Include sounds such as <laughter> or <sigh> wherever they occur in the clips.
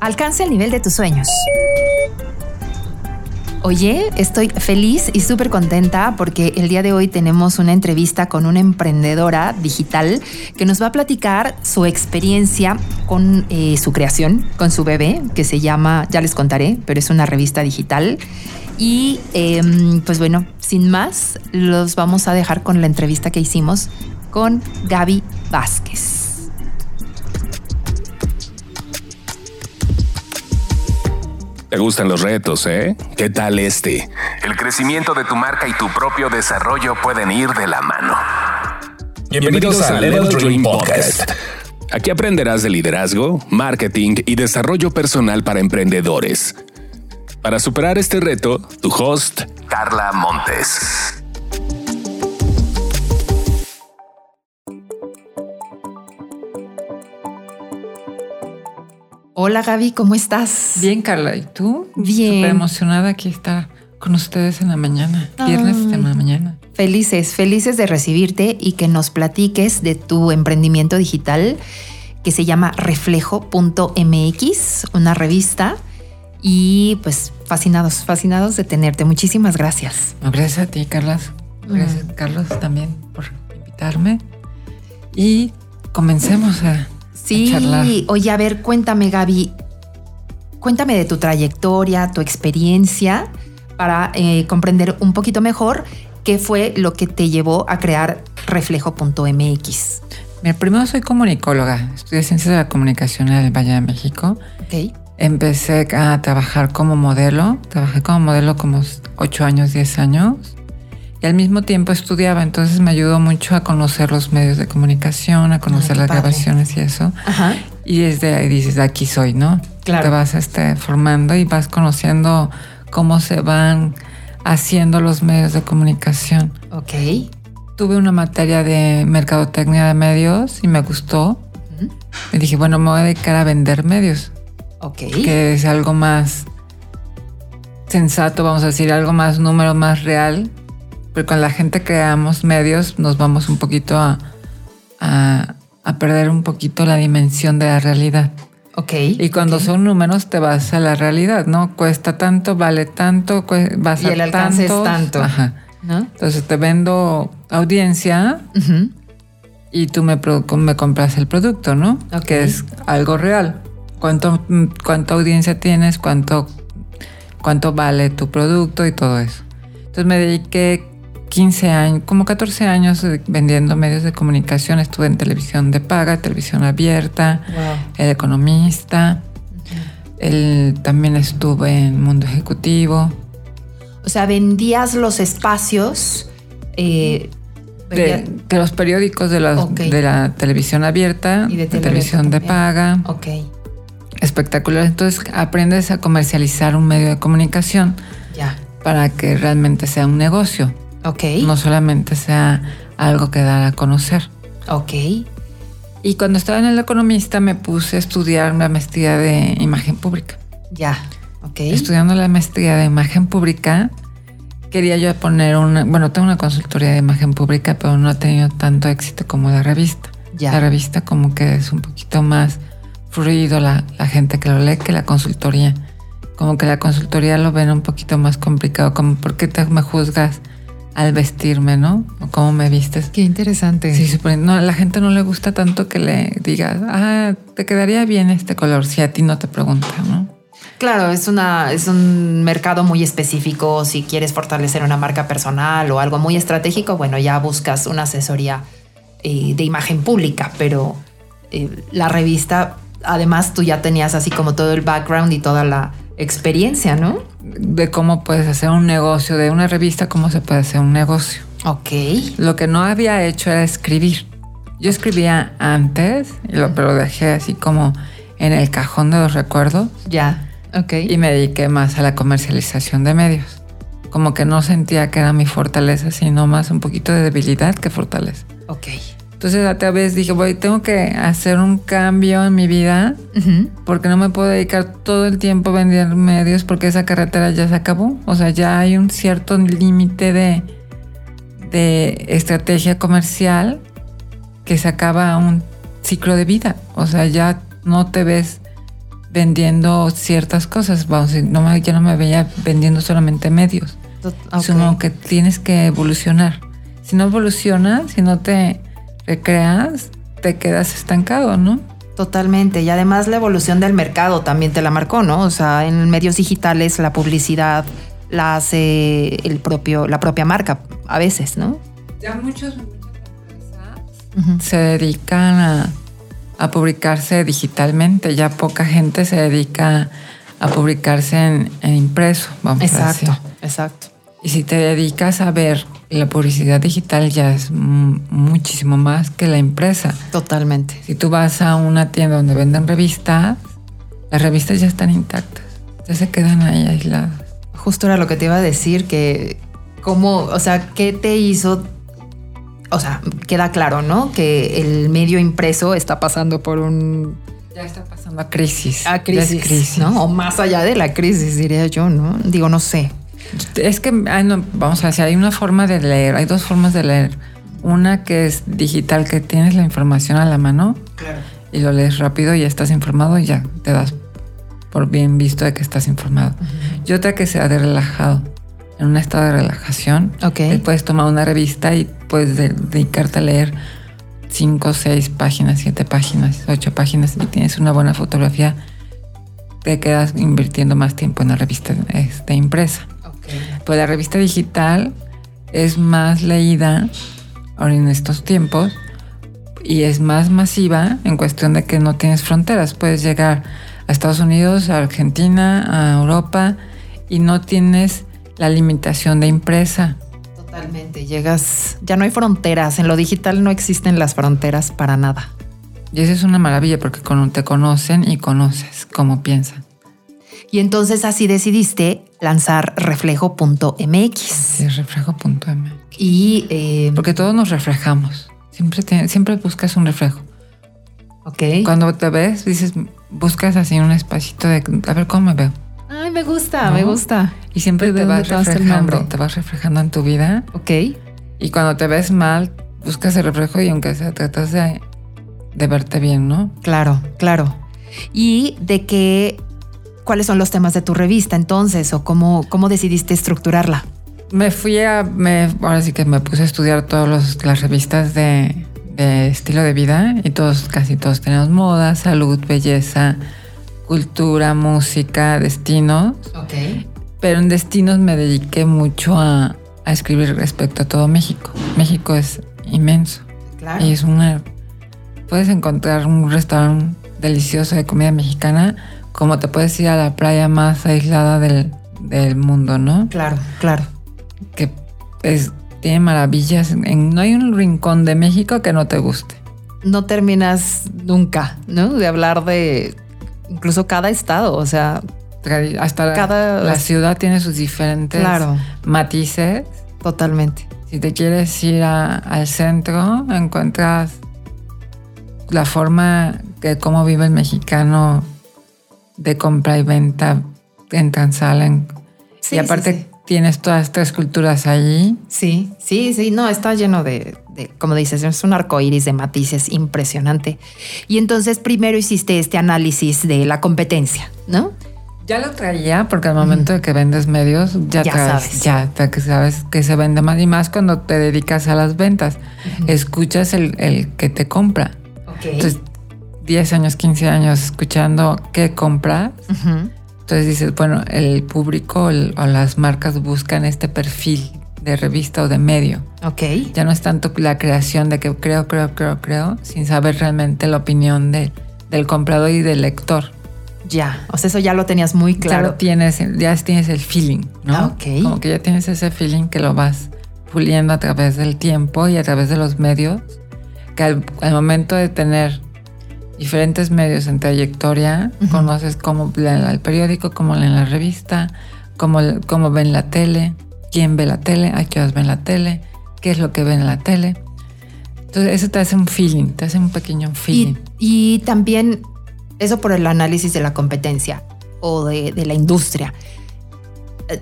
Alcanza el nivel de tus sueños. Oye, estoy feliz y súper contenta porque el día de hoy tenemos una entrevista con una emprendedora digital que nos va a platicar su experiencia con eh, su creación, con su bebé, que se llama, ya les contaré, pero es una revista digital. Y em, pues bueno, sin más, los vamos a dejar con la entrevista que hicimos con Gaby Vázquez. Te gustan los retos, ¿eh? ¿Qué tal este? El crecimiento de tu marca y tu propio desarrollo pueden ir de la mano. Bienvenidos, a Level Dream Podcast. Aquí aprenderás de liderazgo, marketing y desarrollo personal para emprendedores. Para superar este reto, tu host, Carla Montes. Hola Gaby, ¿cómo estás? Bien, Carla. ¿Y tú? Bien. Súper emocionada aquí estar con ustedes en la mañana. Viernes en la mañana. Felices, felices de recibirte y que nos platiques de tu emprendimiento digital que se llama reflejo.mx, una revista. Y pues fascinados, fascinados de tenerte. Muchísimas gracias. gracias a ti, Carlos. Gracias, Carlos, también por invitarme. Y comencemos a Sí, oye, a ver, cuéntame, Gaby. Cuéntame de tu trayectoria, tu experiencia, para eh, comprender un poquito mejor qué fue lo que te llevó a crear reflejo.mx. Mira, primero soy comunicóloga, estudié ciencias de la comunicación en el Valle de México. Ok. Empecé a trabajar como modelo, trabajé como modelo como 8 años, 10 años y al mismo tiempo estudiaba, entonces me ayudó mucho a conocer los medios de comunicación, a conocer las grabaciones y eso. Y desde ahí dices, aquí soy, ¿no? Claro. Te vas este, formando y vas conociendo cómo se van haciendo los medios de comunicación. Ok. Tuve una materia de mercadotecnia de medios y me gustó. Me dije, bueno, me voy a dedicar a vender medios. Ok. Que es algo más sensato, vamos a decir, algo más número, más real pero con la gente creamos medios nos vamos un poquito a, a, perder un poquito la dimensión de la realidad. Ok. Y cuando son números te vas a la realidad, ¿no? Cuesta tanto, vale tanto, vas y el alcance es tanto. Ajá. Entonces te vendo audiencia y tú me, me compras el producto, ¿no? Que es algo real. ¿Cuánto, ¿Cuánta audiencia tienes? ¿Cuánto, ¿Cuánto vale tu producto y todo eso? Entonces me dediqué 15 años, como 14 años vendiendo medios de comunicación. Estuve en televisión de paga, televisión abierta, el economista. también estuve en mundo ejecutivo. O sea, vendías los espacios. Eh, de, los periódicos de la, de la televisión abierta, y de, televisión de paga. Ok. Espectacular. Entonces aprendes a comercializar un medio de comunicación. Ya. Para que realmente sea un negocio. Ok. No solamente sea algo que dar a conocer. Ok. Y cuando estaba en el economista me puse a estudiar una maestría de imagen pública. Ya, ok. Estudiando la maestría de imagen pública, quería yo poner una, bueno, tengo una consultoría de imagen pública, pero no ha tenido tanto éxito como la revista. Ya. La revista como que es un poquito más fluido la, la gente que lo lee que la consultoría. Como que la consultoría lo ven un poquito más complicado, como ¿por qué te me juzgas? Al vestirme, ¿no? O cómo me vistes. Qué interesante. Sí, no, a la gente no le gusta tanto que le digas, ah, te quedaría bien este color si a ti no te pregunta, ¿no? Claro, es, una, es un mercado muy específico. Si quieres fortalecer una marca personal o algo muy estratégico, bueno, ya buscas una asesoría eh, de imagen pública, pero eh, la revista, además tú ya tenías así como todo el background y toda la experiencia, ¿no? De cómo puedes hacer un negocio, de una revista, cómo se puede hacer un negocio. Ok. Lo que no había hecho era escribir. Yo escribía antes, pero lo dejé así como en el cajón de los recuerdos. Ya, ok. Y me dediqué más a la comercialización de medios. Como que no sentía que era mi fortaleza, sino más un poquito de debilidad que fortaleza. Ok. Entonces a vez dije, voy, tengo que hacer un cambio en mi vida porque no me puedo dedicar todo el tiempo a vender medios porque esa carretera ya se acabó. O sea, ya hay un cierto límite de, de estrategia comercial que se acaba un ciclo de vida. O sea, ya no te ves vendiendo ciertas cosas. Vamos, no, ya no me veía vendiendo solamente medios, sino que tienes que evolucionar. Si no evolucionas, si no te recreas, te quedas estancado, ¿no? Totalmente. Y además la evolución del mercado también te la marcó, ¿no? O sea, en medios digitales la publicidad la hace el propio, la propia marca a veces, ¿no? Ya muchos, empresas se dedican a, publicarse digitalmente. Ya poca gente se dedica a publicarse en, impreso, vamos exacto, a decir. Exacto, exacto. Y si te dedicas a ver la publicidad digital ya es muchísimo más que la impresa. Totalmente. Si tú vas a una tienda donde venden revistas, las revistas ya están intactas, ya se quedan ahí aisladas. Justo era lo que te iba a decir, que cómo, o sea, ¿qué te hizo? O sea, queda claro, ¿no? Que el medio impreso está pasando por un... Ya está pasando a crisis. A crisis, crisis, ¿no? O más allá de la crisis, diría yo, ¿no? Digo, no sé. Es que, vamos a decir, hay una forma de leer, hay dos formas de leer. Una que es digital, que tienes la información a la mano y lo lees rápido y ya estás informado y ya te das por bien visto de que estás informado. Y otra que sea de relajado, en un estado de relajación. Ok. Puedes tomar una revista y puedes dedicarte a leer cinco, seis páginas, siete páginas, ocho páginas y tienes una buena fotografía. Te quedas invirtiendo más tiempo en la revista este, impresa. Pues la revista digital es más leída ahora en estos tiempos y es más masiva en cuestión de que no tienes fronteras. Puedes llegar a Estados Unidos, a Argentina, a Europa y no tienes la limitación de impresa. Totalmente, llegas, ya no hay fronteras, en lo digital no existen las fronteras para nada. Y eso es una maravilla porque te conocen y conoces cómo piensan. Y entonces así decidiste lanzar reflejo.mx. Reflejo.mx. Y. Eh, Porque todos nos reflejamos. Siempre, siempre buscas un reflejo. Ok. Cuando te ves, dices, buscas así un espacito de a ver cómo me veo. Ay, me gusta, me gusta. Y siempre te vas reflejando, te vas reflejando en tu vida. Ok. Y cuando te ves mal, buscas el reflejo y aunque sea, tratas de, de verte bien, ¿no? Claro, claro. Y de que cuáles son los temas de tu revista entonces o cómo, cómo decidiste estructurarla. Me fui a, me, ahora sí que me puse a estudiar todas las revistas de, estilo de vida y todos, casi todos tenemos moda, salud, belleza, cultura, música, destinos. Ok. Pero en destinos me dediqué mucho a, a escribir respecto a todo México. México es inmenso. Claro. Y es una... Puedes encontrar un restaurante delicioso de comida mexicana como te puedes ir a la playa más aislada del, mundo, ¿no? Claro, claro. Que es, tiene maravillas. no hay un rincón de México que no te guste. No terminas nunca, ¿no? De hablar de incluso cada estado, o sea, hasta cada, la, ciudad tiene sus diferentes matices. Totalmente. Si te quieres ir al centro, encuentras la forma de cómo vive el mexicano de compra y venta en Tanzala. y aparte tienes todas estas culturas allí. Sí, sí, sí, no, está lleno de, como dices, es un arco iris de matices impresionante. Y entonces primero hiciste este análisis de la competencia, ¿no? Ya lo traía porque al momento de que vendes medios ya, sabes. ya que sabes que se vende más y más cuando te dedicas a las ventas. Escuchas el, que te compra. Entonces 10 años, 15 años escuchando qué compras. Entonces dices, bueno, el público o las marcas buscan este perfil de revista o de medio. Ok. Ya no es tanto la creación de que creo, creo, creo, creo, sin saber realmente la opinión de, del comprador y del lector. Ya, o sea, eso ya lo tenías muy claro. Ya tienes, ya tienes el feeling, ¿no? Ok. Como que ya tienes ese feeling que lo vas puliendo a través del tiempo y a través de los medios, que al momento de tener diferentes medios en trayectoria, conoces cómo leen el periódico, cómo leen la revista, cómo, cómo ven la tele, quién ve la tele, a qué horas ven la tele, qué es lo que ven en la tele. Entonces eso te hace un feeling, te hace un pequeño feeling. Y, también eso por el análisis de la competencia o de, de la industria.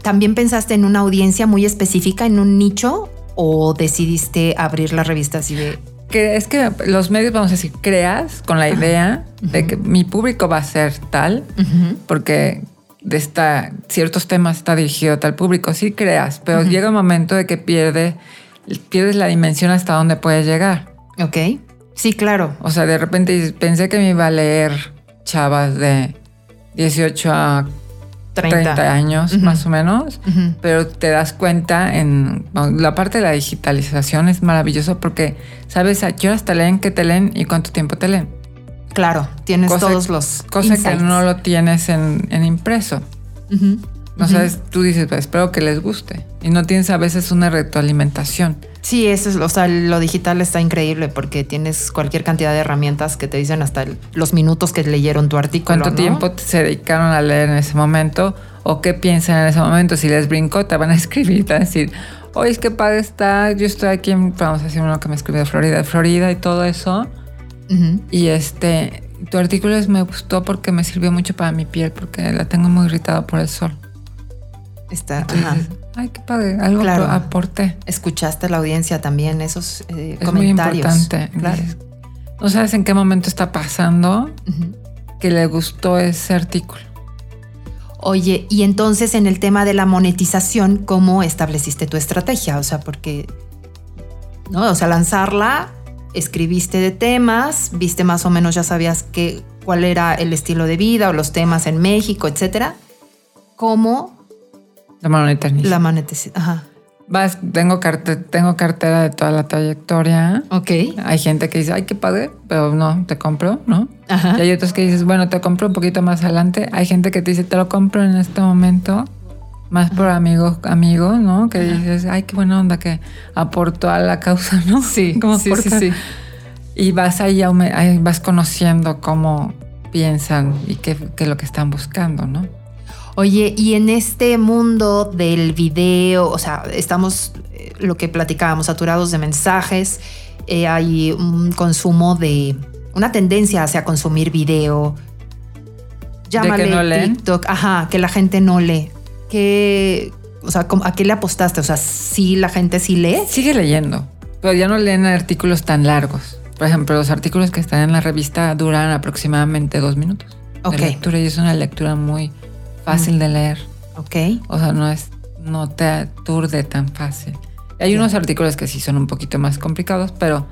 ¿También pensaste en una audiencia muy específica, en un nicho, o decidiste abrir la revista así de es que los medios, vamos a decir, creas con la idea de que mi público va a ser tal, porque de esta, ciertos temas está dirigido a tal público, sí creas, pero llega un momento de que pierde, pierdes la dimensión hasta donde puedes llegar. Ok. Sí, claro. O sea, de repente pensé que me iba a leer chavas de 18 a 30, años más o menos, pero te das cuenta en la parte de la digitalización es maravilloso porque sabes a qué horas te leen, qué te leen y cuánto tiempo te leen. Claro, tienes todos los Cosa que no lo tienes en, impreso. No sabes, tú dices, pues, espero que les guste. Y no tienes a veces una retroalimentación. Sí, eso es, o sea, lo digital está increíble porque tienes cualquier cantidad de herramientas que te dicen hasta los minutos que leyeron tu artículo. ¿Cuánto tiempo se dedicaron a leer en ese momento? ¿O qué piensan en ese momento? Si les brincó, te van a <laughs> escribir, te van a decir, oye, es que padre está, yo estoy aquí, en, vamos a decir uno que me escribió de Florida, de Florida y todo eso. Y este, tu artículo me gustó porque me sirvió mucho para mi piel, porque la tengo muy irritada por el sol. Está, ay, qué padre, algo claro. aporté. Escuchaste la audiencia también, esos eh, es comentarios. Muy importante. Claro. No sabes en qué momento está pasando que le gustó ese artículo. Oye, y entonces en el tema de la monetización, ¿cómo estableciste tu estrategia? O sea, porque, ¿no? O sea, lanzarla escribiste de temas, viste más o menos, ya sabías que, cuál era el estilo de vida o los temas en México, etcétera. ¿Cómo? La monetización. La monetización, ajá. Vas, tengo, tengo cartera de toda la trayectoria. Ok. Hay gente que dice, ay, qué padre, pero no, te compro, ¿no? Ajá. Y hay otros que dices, bueno, te compro un poquito más adelante. Hay gente que te dice, te lo compro en este momento más por amigos, amigos, ¿no? Que dices, ay, qué buena onda que aportó a la causa, ¿no? Sí, <laughs> como sí, sí, sí, Y vas ahí, ahí, vas conociendo cómo piensan y qué, es lo que están buscando, ¿no? Oye, y en este mundo del video, o sea, estamos, eh, lo que platicábamos, saturados de mensajes, eh, hay un consumo de, una tendencia hacia consumir video. Llámale ¿De que TikTok, ajá, que la gente no lee o sea, ¿a qué le apostaste? O sea, sí, la gente sí lee. Sigue leyendo, pero ya no leen artículos tan largos. Por ejemplo, los artículos que están en la revista duran aproximadamente dos minutos. Ok. lectura y es una lectura muy fácil de leer. Ok. O sea, no es, no te aturde tan fácil. Hay unos artículos que sí son un poquito más complicados, pero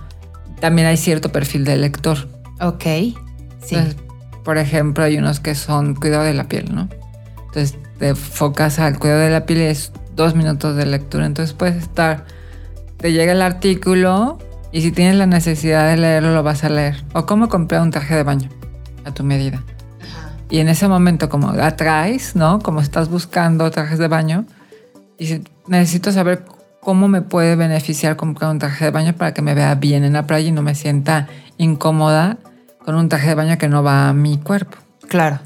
también hay cierto perfil de lector. Ok. Sí. por ejemplo, hay unos que son cuidado de la piel, ¿no? Entonces te enfocas al cuidado de la piel y es dos minutos de lectura. Entonces puedes estar, te llega el artículo y si tienes la necesidad de leerlo lo vas a leer. O cómo comprar un traje de baño a tu medida. Y en ese momento como atraes, ¿no? Como estás buscando trajes de baño y necesito saber cómo me puede beneficiar comprar un traje de baño para que me vea bien en la playa y no me sienta incómoda con un traje de baño que no va a mi cuerpo. Claro.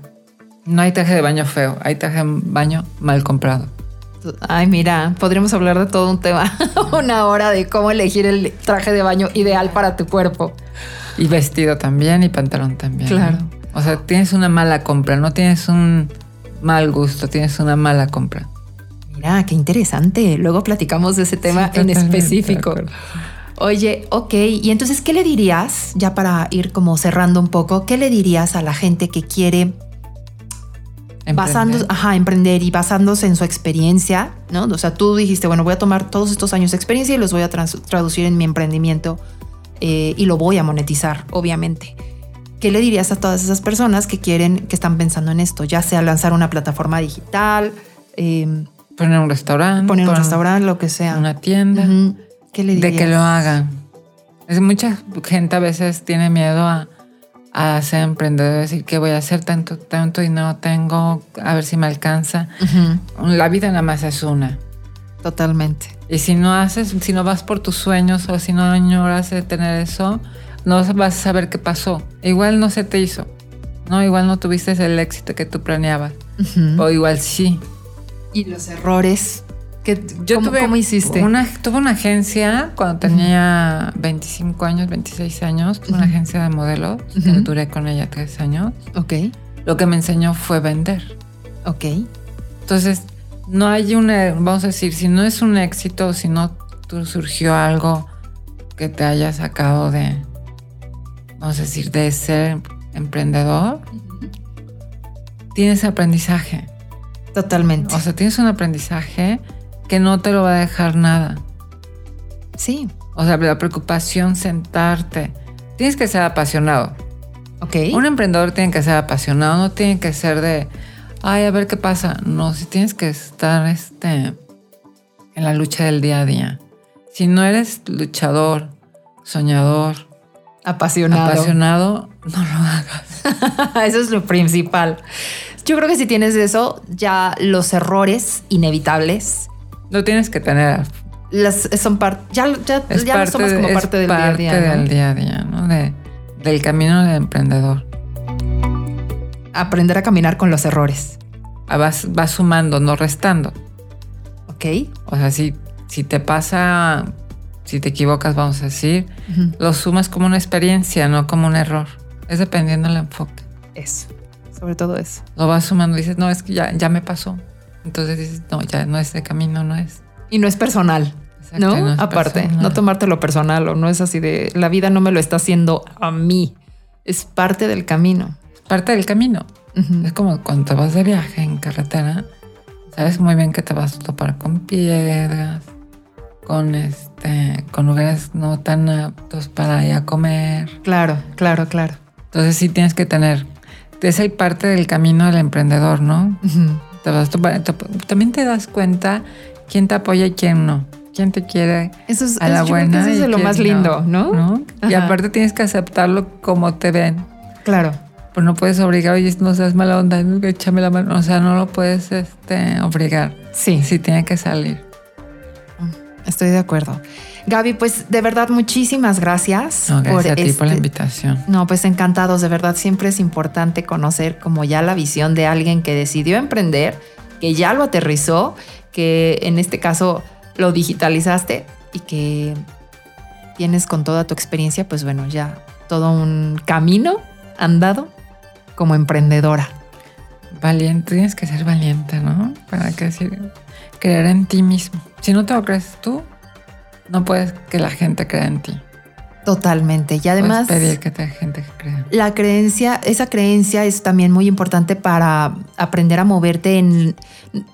No hay traje de baño feo, hay traje de baño mal comprado. Ay, mira, podríamos hablar de todo un tema, <laughs> una hora de cómo elegir el traje de baño ideal para tu cuerpo. Y vestido también y pantalón también. Claro. O sea, tienes una mala compra, no tienes un mal gusto, tienes una mala compra. Mira, qué interesante. Luego platicamos de ese tema en específico. Oye, ok, y entonces, ¿qué le dirías, ya para ir como cerrando un poco, qué le dirías a la gente que quiere Emprender. ajá, emprender y basándose en su experiencia, ¿no? O sea, tú dijiste, bueno, voy a tomar todos estos años de experiencia y los voy a traducir en mi emprendimiento eh, y lo voy a monetizar, obviamente. ¿Qué le dirías a todas esas personas que quieren, que están pensando en esto? Ya sea lanzar una plataforma digital, em, poner un restaurante, poner un restaurante, lo que sea, una tienda, ¿qué le dirías? De que lo hagan. Es mucha gente a veces tiene miedo a a ser emprendedor, decir que voy a hacer tanto, tanto y no tengo, a ver si me alcanza. La vida nada más es una. Totalmente. Y si no haces, si no vas por tus sueños o si no añoras de tener eso, no vas a saber qué pasó. Igual no se te hizo. No, igual no tuviste el éxito que tú planeabas. O igual sí. Y los errores yo ¿Cómo, tuve, ¿Cómo hiciste? Una, tuve una agencia cuando tenía 25 años, 26 años. Tuve una agencia de modelos. Duré con ella tres años. Ok. Lo que me enseñó fue vender. Ok. Entonces, no hay una, vamos a decir, si no es un éxito, si no surgió algo que te haya sacado de, vamos a decir, de ser emprendedor, tienes aprendizaje. Totalmente. O sea, tienes un aprendizaje que no te lo va a dejar nada. Sí. O sea, la preocupación, sentarte. Tienes que ser apasionado. Ok. Un emprendedor tiene que ser apasionado, no tiene que ser de, ay, a ver qué pasa. No, si tienes que estar este, en la lucha del día a día. Si no eres luchador, soñador, apasionado, apasionado no lo hagas. <laughs> eso es lo principal. Yo creo que si tienes eso, ya los errores inevitables. Lo tienes que tener. Las, son parte, ya, ya, ya lo somos como parte del día a día. del día a día, ¿no? De, del camino del emprendedor. Aprender a caminar con los errores. Ah, vas, vas sumando, no restando. Ok. O sea, si, si te pasa, si te equivocas, vamos a decir, lo sumas como una experiencia, no como un error. Es dependiendo del enfoque. Eso sobre todo eso. Lo vas sumando, dices, no, es que ya, ya me pasó. Entonces dices, no, ya no es de camino, no es. Y no es personal. ¿no? Aparte, no tomártelo personal o no es así de la vida no me lo está haciendo a mí. Es parte del camino. Parte del camino. Es como cuando te vas de viaje en carretera, sabes muy bien que te vas a topar con piedras, con este, con lugares no tan aptos para ir a comer. Claro, claro, claro. Entonces sí tienes que tener es el parte del camino del emprendedor, ¿no? también te das cuenta quién te apoya y quién no. Quién te quiere eso es, a la buena. Eso es lo más lindo, ¿no? Y aparte tienes que aceptarlo como te ven. Claro. Pues no puedes obligar, oye, no seas mala onda, échame la mano. O sea, no lo puedes este, obligar. Sí. Sí, tiene que salir. Estoy de acuerdo. Gaby, pues de verdad muchísimas gracias. No, gracias por a ti por la este invitación. No, pues encantados, de verdad siempre es importante conocer como ya la visión de alguien que decidió emprender, que ya lo aterrizó, que en este caso lo digitalizaste y que tienes con toda tu experiencia, pues bueno, ya todo un camino andado como emprendedora. Valiente, tienes que ser valiente, ¿no? Para que decir, creer en ti mismo. Si no te lo crees tú, no puedes que la gente crea en ti. Totalmente. Y además. Puedes pedir que te gente que crea. La creencia, esa creencia es también muy importante para aprender a moverte en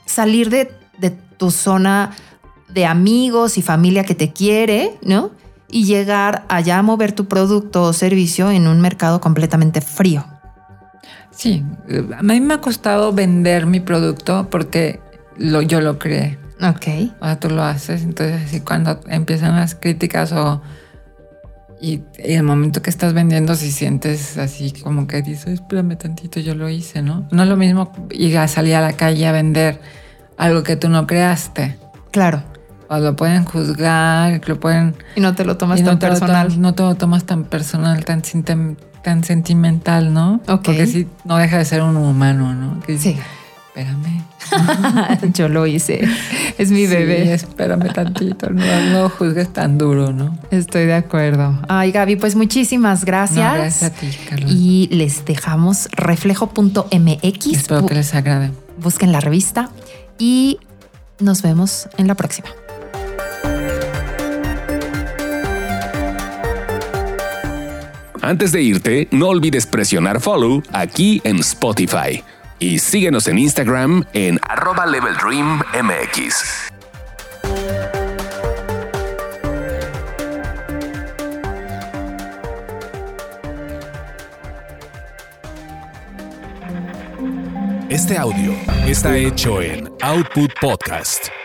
salir de, de tu zona de amigos y familia que te quiere, ¿no? Y llegar allá a mover tu producto o servicio en un mercado completamente frío. Sí, a mí me ha costado vender mi producto porque lo, yo lo creé. Ok. O sea, tú lo haces, entonces así cuando empiezan las críticas o... Y, el momento que estás vendiendo, si sientes así como que dices, espérame tantito, yo lo hice, ¿no? No es lo mismo ir a salir a la calle a vender algo que tú no creaste. Claro. O lo pueden juzgar, lo pueden... Y no te lo tomas tan personal. no te lo tomas tan personal, tan, tan sentimental, ¿no? Ok. Porque sí, no deja de ser un humano, ¿no? sí espérame. <laughs> Yo lo hice. Es mi bebé. Espérame tantito. No, no, juzgues tan duro, ¿no? Estoy de acuerdo. Ay, Gaby, pues muchísimas gracias. gracias a ti, Carlos. Y les dejamos reflejo.mx. Espero que les agrade. Busquen la revista y nos vemos en la próxima. Antes de irte, no olvides presionar follow aquí en Spotify y síguenos en Instagram en arroba leveldreammx. Este audio está hecho en Output Podcast.